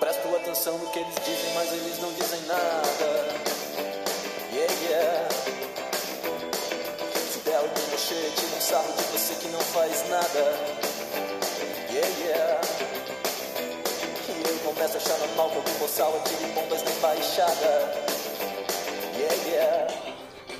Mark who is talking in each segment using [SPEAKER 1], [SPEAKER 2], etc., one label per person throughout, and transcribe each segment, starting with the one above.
[SPEAKER 1] presto atenção no que eles dizem, mas eles não dizem nada. Yeah, yeah. Se der alguém cheio, tira um sarro de você que não faz nada. Yeah, yeah. E eu começo a achar normal que algum boçal atire bombas na embaixada. Yeah, yeah.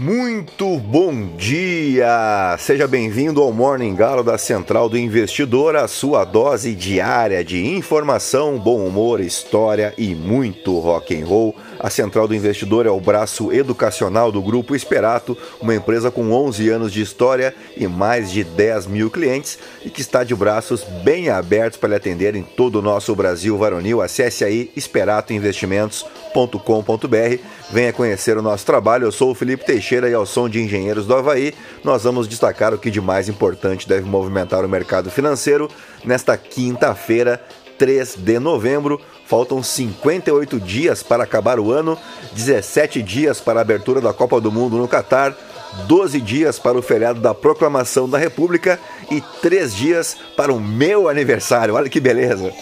[SPEAKER 2] Muito bom dia! Seja bem-vindo ao Morning Galo da Central do Investidor, a sua dose diária de informação, bom humor, história e muito rock and roll. A Central do Investidor é o braço educacional do Grupo Esperato, uma empresa com 11 anos de história e mais de 10 mil clientes e que está de braços bem abertos para lhe atender em todo o nosso Brasil varonil. Acesse aí esperatoinvestimentos.com.br. Venha conhecer o nosso trabalho. Eu sou o Felipe Teixeira e ao som de Engenheiros do Havaí, nós vamos destacar o que de mais importante deve movimentar o mercado financeiro nesta quinta-feira, 3 de novembro. Faltam 58 dias para acabar o ano, 17 dias para a abertura da Copa do Mundo no Catar, 12 dias para o feriado da Proclamação da República e 3 dias para o meu aniversário. Olha que beleza!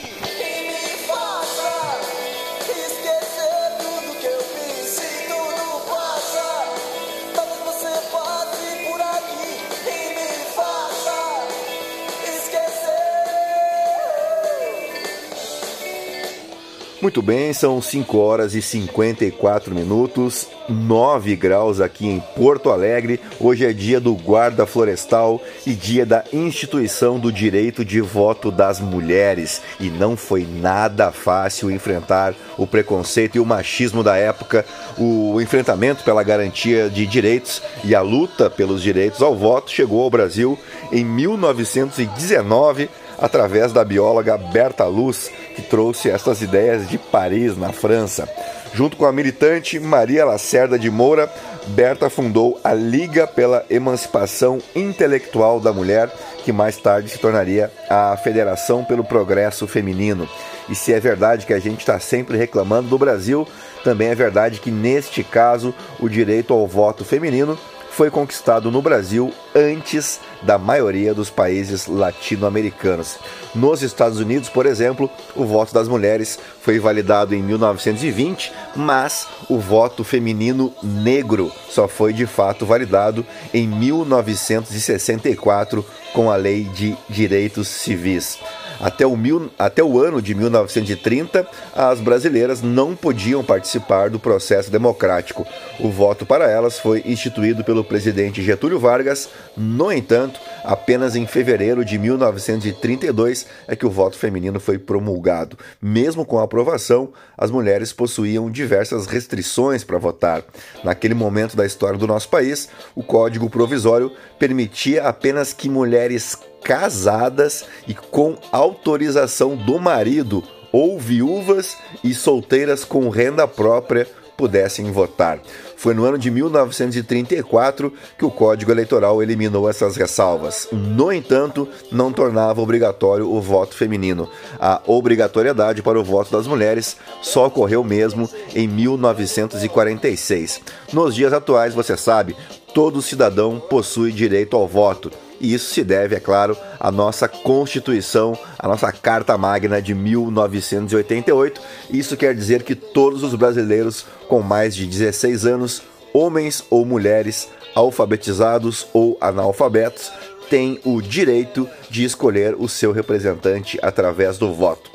[SPEAKER 2] Muito bem, são 5 horas e 54 minutos, 9 graus aqui em Porto Alegre. Hoje é dia do guarda florestal e dia da instituição do direito de voto das mulheres. E não foi nada fácil enfrentar o preconceito e o machismo da época, o enfrentamento pela garantia de direitos e a luta pelos direitos ao voto chegou ao Brasil em 1919 através da bióloga Berta Luz, que trouxe estas ideias de Paris, na França. Junto com a militante Maria Lacerda de Moura, Berta fundou a Liga pela Emancipação Intelectual da Mulher, que mais tarde se tornaria a Federação pelo Progresso Feminino. E se é verdade que a gente está sempre reclamando do Brasil, também é verdade que neste caso o direito ao voto feminino foi conquistado no Brasil antes da maioria dos países latino-americanos. Nos Estados Unidos, por exemplo, o voto das mulheres foi validado em 1920, mas o voto feminino negro só foi de fato validado em 1964 com a Lei de Direitos Civis. Até o, mil, até o, ano de 1930, as brasileiras não podiam participar do processo democrático. O voto para elas foi instituído pelo presidente Getúlio Vargas. No entanto, apenas em fevereiro de 1932 é que o voto feminino foi promulgado. Mesmo com a aprovação, as mulheres possuíam diversas restrições para votar. Naquele momento da história do nosso país, o Código Provisório permitia apenas que mulheres casadas e com autorização do marido ou viúvas e solteiras com renda própria pudessem votar. Foi no ano de 1934 que o Código Eleitoral eliminou essas ressalvas. No entanto, não tornava obrigatório o voto feminino. A obrigatoriedade para o voto das mulheres só ocorreu mesmo em 1946. Nos dias atuais, você sabe, todo cidadão possui direito ao voto. E isso se deve, é claro, à nossa Constituição, à nossa Carta Magna de 1988. Isso quer dizer que todos os brasileiros com mais de 16 anos, homens ou mulheres, alfabetizados ou analfabetos, têm o direito de escolher o seu representante através do voto.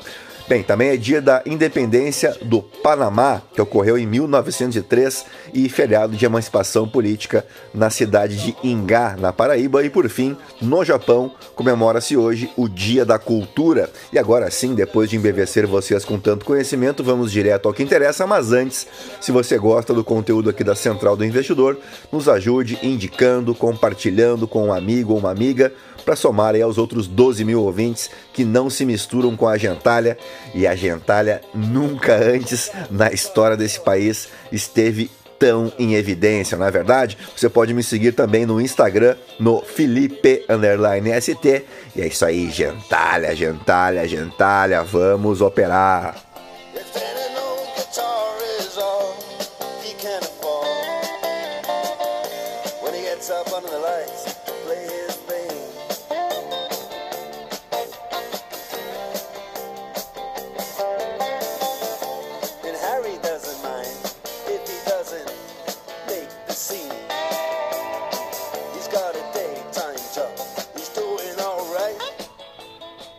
[SPEAKER 2] Bem, também é dia da independência do Panamá, que ocorreu em 1903, e feriado de emancipação política na cidade de Ingá, na Paraíba. E por fim, no Japão, comemora-se hoje o Dia da Cultura. E agora sim, depois de embevecer vocês com tanto conhecimento, vamos direto ao que interessa. Mas antes, se você gosta do conteúdo aqui da Central do Investidor, nos ajude indicando, compartilhando com um amigo ou uma amiga para somar aos outros 12 mil ouvintes que não se misturam com a gentalha e a gentalha nunca antes na história desse país esteve tão em evidência, não é verdade? Você pode me seguir também no Instagram, no Felipe ST. E é isso aí, gentalha, gentalha, gentalha, vamos operar.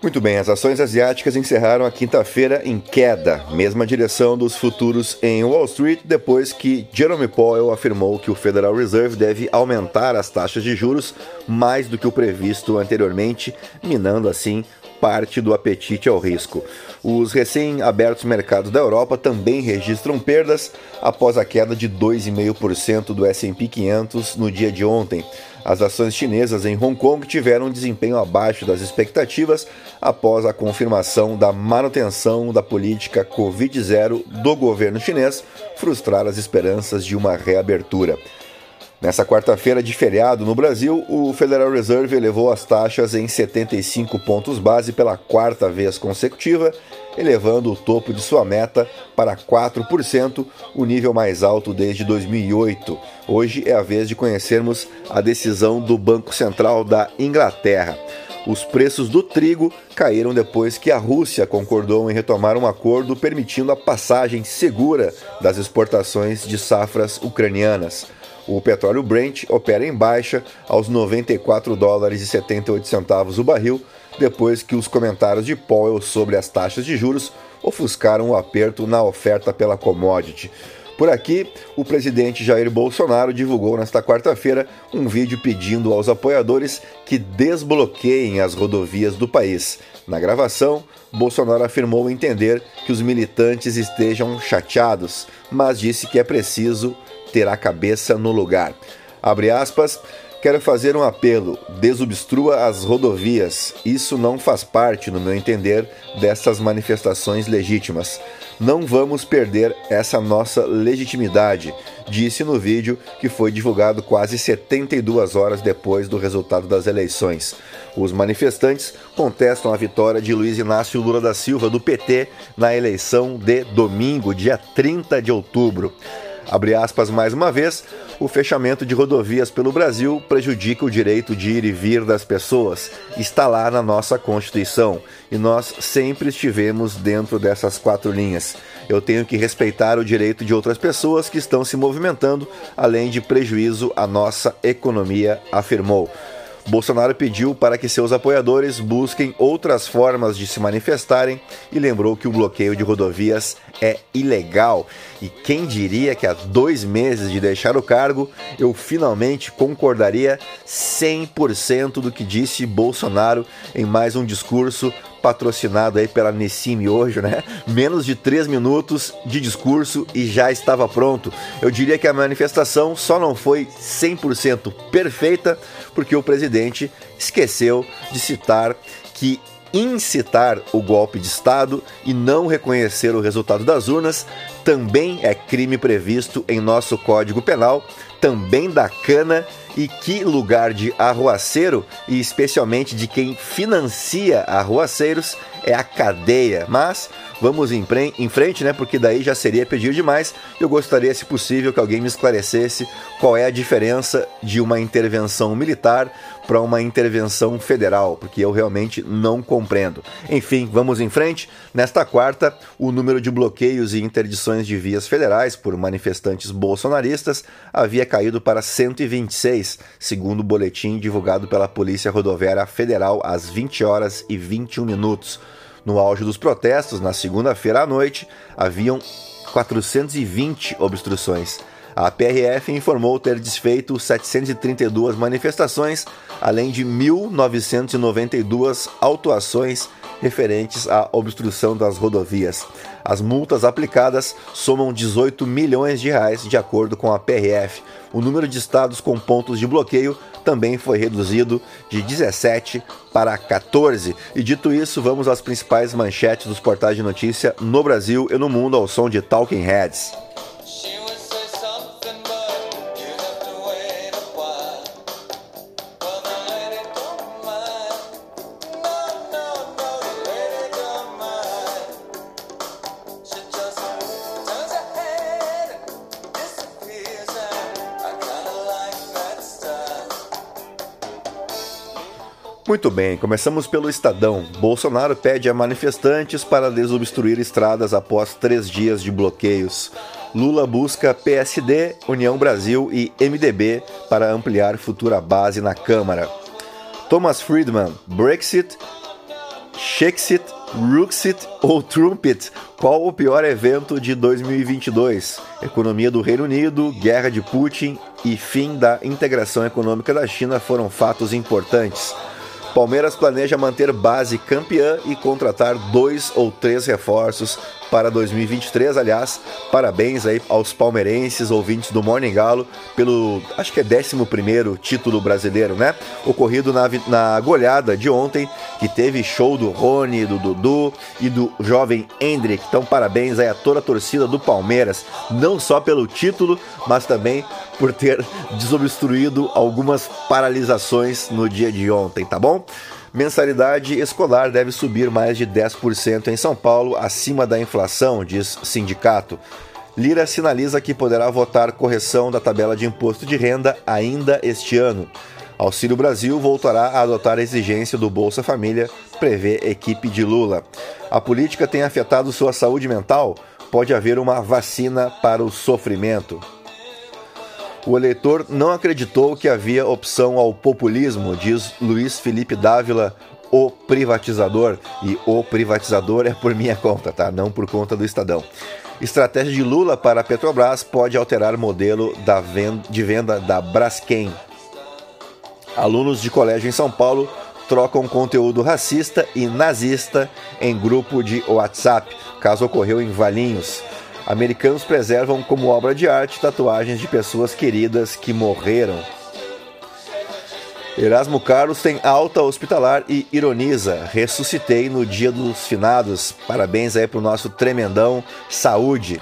[SPEAKER 2] Muito bem, as ações asiáticas encerraram a quinta-feira em queda, mesma direção dos futuros em Wall Street, depois que Jerome Powell afirmou que o Federal Reserve deve aumentar as taxas de juros mais do que o previsto anteriormente, minando assim parte do apetite ao risco. Os recém-abertos mercados da Europa também registram perdas após a queda de 2,5% do S&P 500 no dia de ontem. As ações chinesas em Hong Kong tiveram um desempenho abaixo das expectativas após a confirmação da manutenção da política Covid-0 do governo chinês, frustrar as esperanças de uma reabertura. Nessa quarta-feira de feriado no Brasil, o Federal Reserve elevou as taxas em 75 pontos base pela quarta vez consecutiva, elevando o topo de sua meta para 4%, o nível mais alto desde 2008. Hoje é a vez de conhecermos a decisão do Banco Central da Inglaterra. Os preços do trigo caíram depois que a Rússia concordou em retomar um acordo permitindo a passagem segura das exportações de safras ucranianas. O petróleo Brent opera em baixa aos 94 dólares e 78 centavos o barril, depois que os comentários de Powell sobre as taxas de juros ofuscaram o aperto na oferta pela commodity. Por aqui, o presidente Jair Bolsonaro divulgou nesta quarta-feira um vídeo pedindo aos apoiadores que desbloqueiem as rodovias do país. Na gravação, Bolsonaro afirmou entender que os militantes estejam chateados, mas disse que é preciso ter a cabeça no lugar. Abre aspas. Quero fazer um apelo: desobstrua as rodovias. Isso não faz parte, no meu entender, dessas manifestações legítimas. Não vamos perder essa nossa legitimidade, disse no vídeo que foi divulgado quase 72 horas depois do resultado das eleições. Os manifestantes contestam a vitória de Luiz Inácio Lula da Silva, do PT, na eleição de domingo, dia 30 de outubro. Abre aspas mais uma vez, o fechamento de rodovias pelo Brasil prejudica o direito de ir e vir das pessoas. Está lá na nossa Constituição e nós sempre estivemos dentro dessas quatro linhas. Eu tenho que respeitar o direito de outras pessoas que estão se movimentando, além de prejuízo à nossa economia, afirmou. Bolsonaro pediu para que seus apoiadores busquem outras formas de se manifestarem e lembrou que o bloqueio de rodovias é ilegal. E quem diria que há dois meses de deixar o cargo eu finalmente concordaria 100% do que disse Bolsonaro em mais um discurso patrocinado aí pela Nessime hoje, né? Menos de três minutos de discurso e já estava pronto. Eu diria que a manifestação só não foi 100% perfeita porque o presidente esqueceu de citar que incitar o golpe de Estado e não reconhecer o resultado das urnas também é crime previsto em nosso Código Penal, também da cana e que lugar de arruaceiro, e especialmente de quem financia arruaceiros, é a cadeia. Mas vamos em, em frente, né? Porque daí já seria pedir demais. Eu gostaria, se possível, que alguém me esclarecesse qual é a diferença de uma intervenção militar para uma intervenção federal, porque eu realmente não compreendo. Enfim, vamos em frente. Nesta quarta, o número de bloqueios e interdições de vias federais por manifestantes bolsonaristas havia caído para 126, segundo o boletim divulgado pela Polícia Rodoviária Federal às 20 horas e 21 minutos. No auge dos protestos, na segunda-feira à noite, haviam 420 obstruções. A PRF informou ter desfeito 732 manifestações, além de 1.992 autuações referentes à obstrução das rodovias. As multas aplicadas somam 18 milhões de reais, de acordo com a PRF. O número de estados com pontos de bloqueio também foi reduzido de 17 para 14. E dito isso, vamos às principais manchetes dos portais de notícia no Brasil e no mundo ao som de Talking Heads. Muito bem, começamos pelo Estadão. Bolsonaro pede a manifestantes para desobstruir estradas após três dias de bloqueios. Lula busca PSD, União Brasil e MDB para ampliar futura base na Câmara. Thomas Friedman, Brexit Shakespeare, Ruxit ou Trumpet? Qual o pior evento de 2022? Economia do Reino Unido, guerra de Putin e fim da integração econômica da China foram fatos importantes. Palmeiras planeja manter base campeã e contratar dois ou três reforços para 2023. Aliás, parabéns aí aos palmeirenses, ouvintes do Morning Galo, pelo, acho que é 11 título brasileiro, né? Ocorrido na, na goleada de ontem, que teve show do Rony, do Dudu e do jovem Hendrick. Então, parabéns aí a toda a torcida do Palmeiras, não só pelo título, mas também por ter desobstruído algumas paralisações no dia de ontem, tá bom? Mensalidade escolar deve subir mais de 10% em São Paulo, acima da inflação, diz sindicato. Lira sinaliza que poderá votar correção da tabela de imposto de renda ainda este ano. Auxílio Brasil voltará a adotar a exigência do Bolsa Família, prevê equipe de Lula. A política tem afetado sua saúde mental? Pode haver uma vacina para o sofrimento. O eleitor não acreditou que havia opção ao populismo, diz Luiz Felipe Dávila, o privatizador. E o privatizador é por minha conta, tá? Não por conta do Estadão. Estratégia de Lula para a Petrobras pode alterar modelo da venda, de venda da Braskem. Alunos de colégio em São Paulo trocam conteúdo racista e nazista em grupo de WhatsApp. Caso ocorreu em Valinhos. Americanos preservam como obra de arte tatuagens de pessoas queridas que morreram. Erasmo Carlos tem alta hospitalar e ironiza: ressuscitei no dia dos finados. Parabéns aí pro nosso tremendão. Saúde.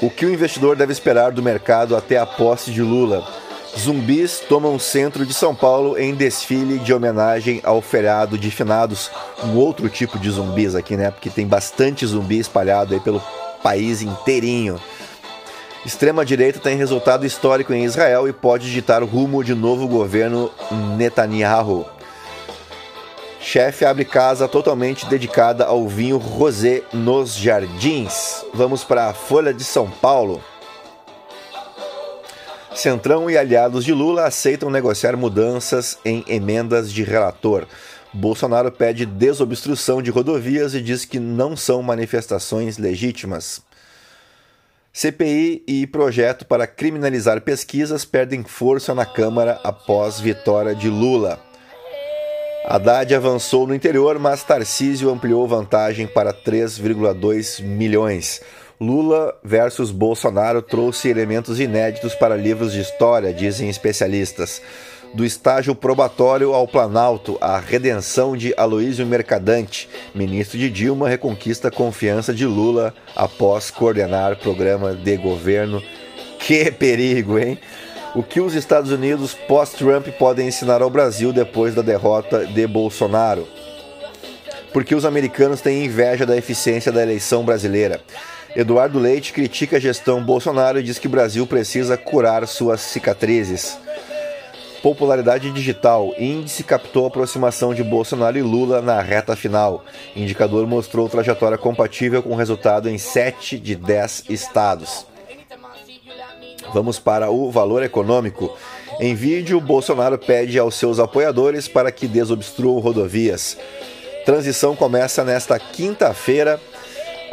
[SPEAKER 2] O que o investidor deve esperar do mercado até a posse de Lula? Zumbis tomam o centro de São Paulo em desfile de homenagem ao feriado de finados. Um outro tipo de zumbis aqui, né? Porque tem bastante zumbi espalhado aí pelo país inteirinho. Extrema-direita tem resultado histórico em Israel e pode ditar rumo de novo governo Netanyahu. Chefe abre casa totalmente dedicada ao vinho rosé nos jardins. Vamos para a Folha de São Paulo. Centrão e aliados de Lula aceitam negociar mudanças em emendas de relator. Bolsonaro pede desobstrução de rodovias e diz que não são manifestações legítimas. CPI e projeto para criminalizar pesquisas perdem força na Câmara após vitória de Lula. Haddad avançou no interior, mas Tarcísio ampliou vantagem para 3,2 milhões. Lula versus Bolsonaro trouxe elementos inéditos para livros de história, dizem especialistas. Do estágio probatório ao Planalto, a redenção de Aloísio Mercadante, ministro de Dilma, reconquista a confiança de Lula após coordenar programa de governo. Que perigo, hein? O que os Estados Unidos pós-Trump podem ensinar ao Brasil depois da derrota de Bolsonaro? Porque os americanos têm inveja da eficiência da eleição brasileira. Eduardo Leite critica a gestão Bolsonaro e diz que o Brasil precisa curar suas cicatrizes. Popularidade digital. Índice captou aproximação de Bolsonaro e Lula na reta final. Indicador mostrou trajetória compatível com resultado em 7 de 10 estados. Vamos para o valor econômico. Em vídeo, Bolsonaro pede aos seus apoiadores para que desobstruam rodovias. Transição começa nesta quinta-feira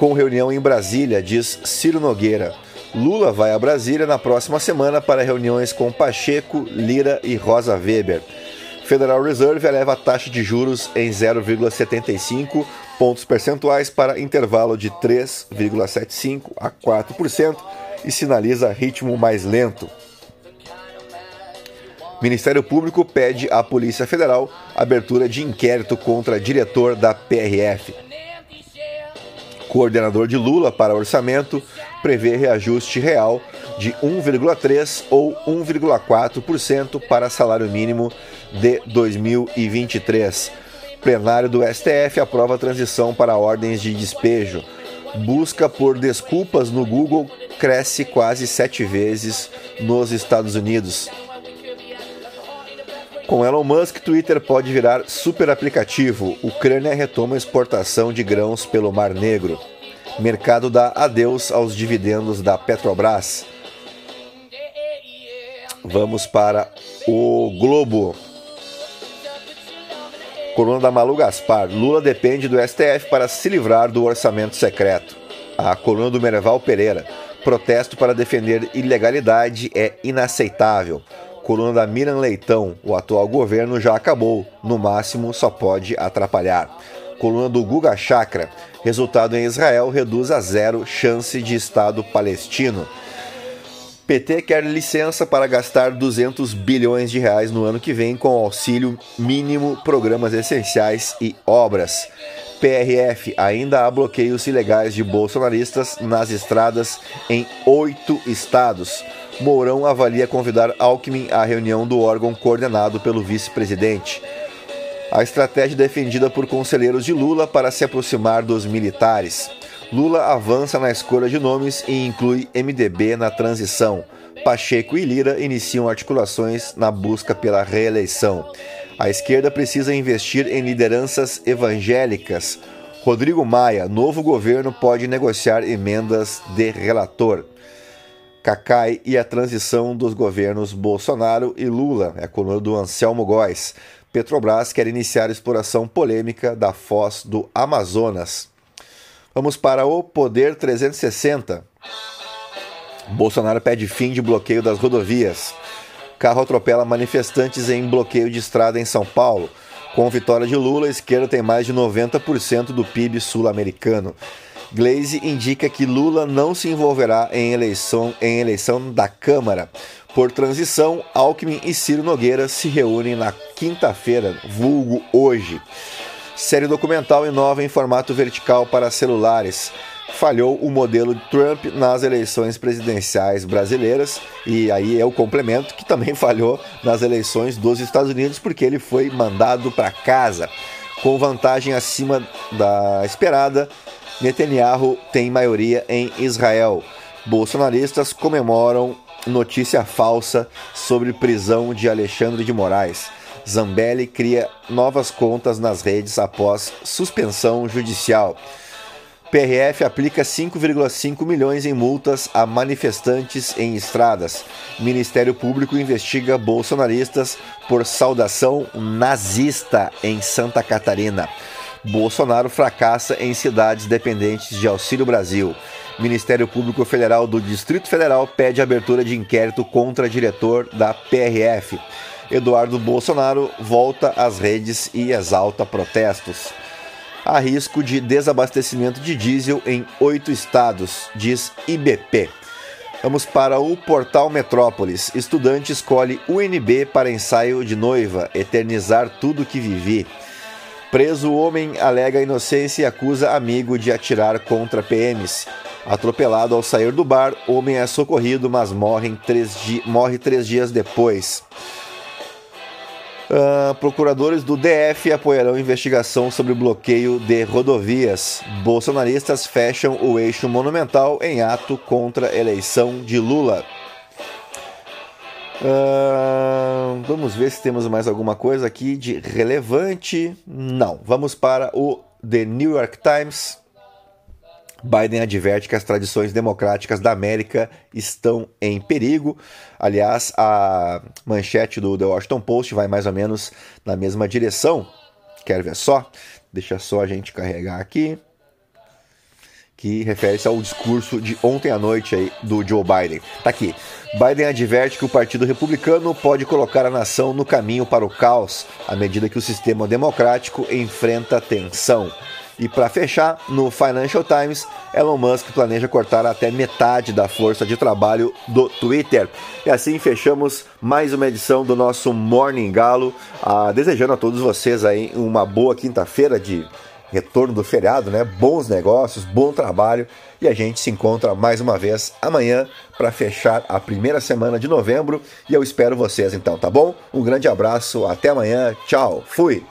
[SPEAKER 2] com reunião em Brasília, diz Ciro Nogueira. Lula vai a Brasília na próxima semana para reuniões com Pacheco, Lira e Rosa Weber. Federal Reserve eleva a taxa de juros em 0,75 pontos percentuais para intervalo de 3,75 a 4% e sinaliza ritmo mais lento. Ministério Público pede à Polícia Federal abertura de inquérito contra diretor da PRF coordenador de Lula para orçamento, prevê reajuste real de 1,3% ou 1,4% para salário mínimo de 2023. Plenário do STF aprova a transição para ordens de despejo. Busca por desculpas no Google cresce quase sete vezes nos Estados Unidos. Com Elon Musk, Twitter pode virar super aplicativo. Ucrânia retoma exportação de grãos pelo Mar Negro. Mercado dá adeus aos dividendos da Petrobras. Vamos para o Globo. Coluna da Malu Gaspar. Lula depende do STF para se livrar do orçamento secreto. A coluna do Mereval Pereira. Protesto para defender ilegalidade é inaceitável. Coluna da Miran Leitão. O atual governo já acabou. No máximo, só pode atrapalhar. Coluna do Guga Chakra. Resultado em Israel reduz a zero chance de Estado palestino. PT quer licença para gastar 200 bilhões de reais no ano que vem com auxílio mínimo, programas essenciais e obras. PRF ainda há bloqueios ilegais de bolsonaristas nas estradas em oito estados. Mourão avalia convidar Alckmin à reunião do órgão coordenado pelo vice-presidente. A estratégia defendida por conselheiros de Lula para se aproximar dos militares. Lula avança na escolha de nomes e inclui MDB na transição. Pacheco e Lira iniciam articulações na busca pela reeleição. A esquerda precisa investir em lideranças evangélicas. Rodrigo Maia, novo governo pode negociar emendas de relator. Cacai e a transição dos governos Bolsonaro e Lula, é a coluna do Anselmo Góes. Petrobras quer iniciar exploração polêmica da foz do Amazonas. Vamos para o Poder 360. Bolsonaro pede fim de bloqueio das rodovias. Carro atropela manifestantes em bloqueio de estrada em São Paulo. Com vitória de Lula, a esquerda tem mais de 90% do PIB sul-americano. Glaze indica que Lula não se envolverá em eleição, em eleição da Câmara. Por transição, Alckmin e Ciro Nogueira se reúnem na quinta-feira, vulgo hoje. Série documental inova em formato vertical para celulares. Falhou o modelo Trump nas eleições presidenciais brasileiras e aí é o complemento que também falhou nas eleições dos Estados Unidos porque ele foi mandado para casa. Com vantagem acima da esperada, Netanyahu tem maioria em Israel. Bolsonaristas comemoram notícia falsa sobre prisão de Alexandre de Moraes. Zambelli cria novas contas nas redes após suspensão judicial. PRF aplica 5,5 milhões em multas a manifestantes em estradas. Ministério Público investiga bolsonaristas por saudação nazista em Santa Catarina. Bolsonaro fracassa em cidades dependentes de Auxílio Brasil. Ministério Público Federal do Distrito Federal pede abertura de inquérito contra diretor da PRF. Eduardo Bolsonaro volta às redes e exalta protestos. Há risco de desabastecimento de diesel em oito estados, diz IBP. Vamos para o portal Metrópolis. Estudante escolhe UNB para ensaio de noiva, eternizar tudo que vivi. Preso homem alega inocência e acusa amigo de atirar contra PMs. Atropelado ao sair do bar, homem é socorrido, mas morre três, morre três dias depois. Uh, procuradores do DF apoiarão investigação sobre bloqueio de rodovias. Bolsonaristas fecham o eixo monumental em ato contra a eleição de Lula. Uh, vamos ver se temos mais alguma coisa aqui de relevante. Não. Vamos para o The New York Times. Biden adverte que as tradições democráticas da América estão em perigo. Aliás, a manchete do The Washington Post vai mais ou menos na mesma direção. Quer ver só? Deixa só a gente carregar aqui. Que refere-se ao discurso de ontem à noite aí do Joe Biden. Tá aqui. Biden adverte que o Partido Republicano pode colocar a nação no caminho para o caos à medida que o sistema democrático enfrenta tensão. E para fechar, no Financial Times, Elon Musk planeja cortar até metade da força de trabalho do Twitter. E assim fechamos mais uma edição do nosso Morning Galo, ah, desejando a todos vocês aí uma boa quinta-feira de retorno do feriado, né? Bons negócios, bom trabalho e a gente se encontra mais uma vez amanhã para fechar a primeira semana de novembro e eu espero vocês então, tá bom? Um grande abraço, até amanhã, tchau, fui.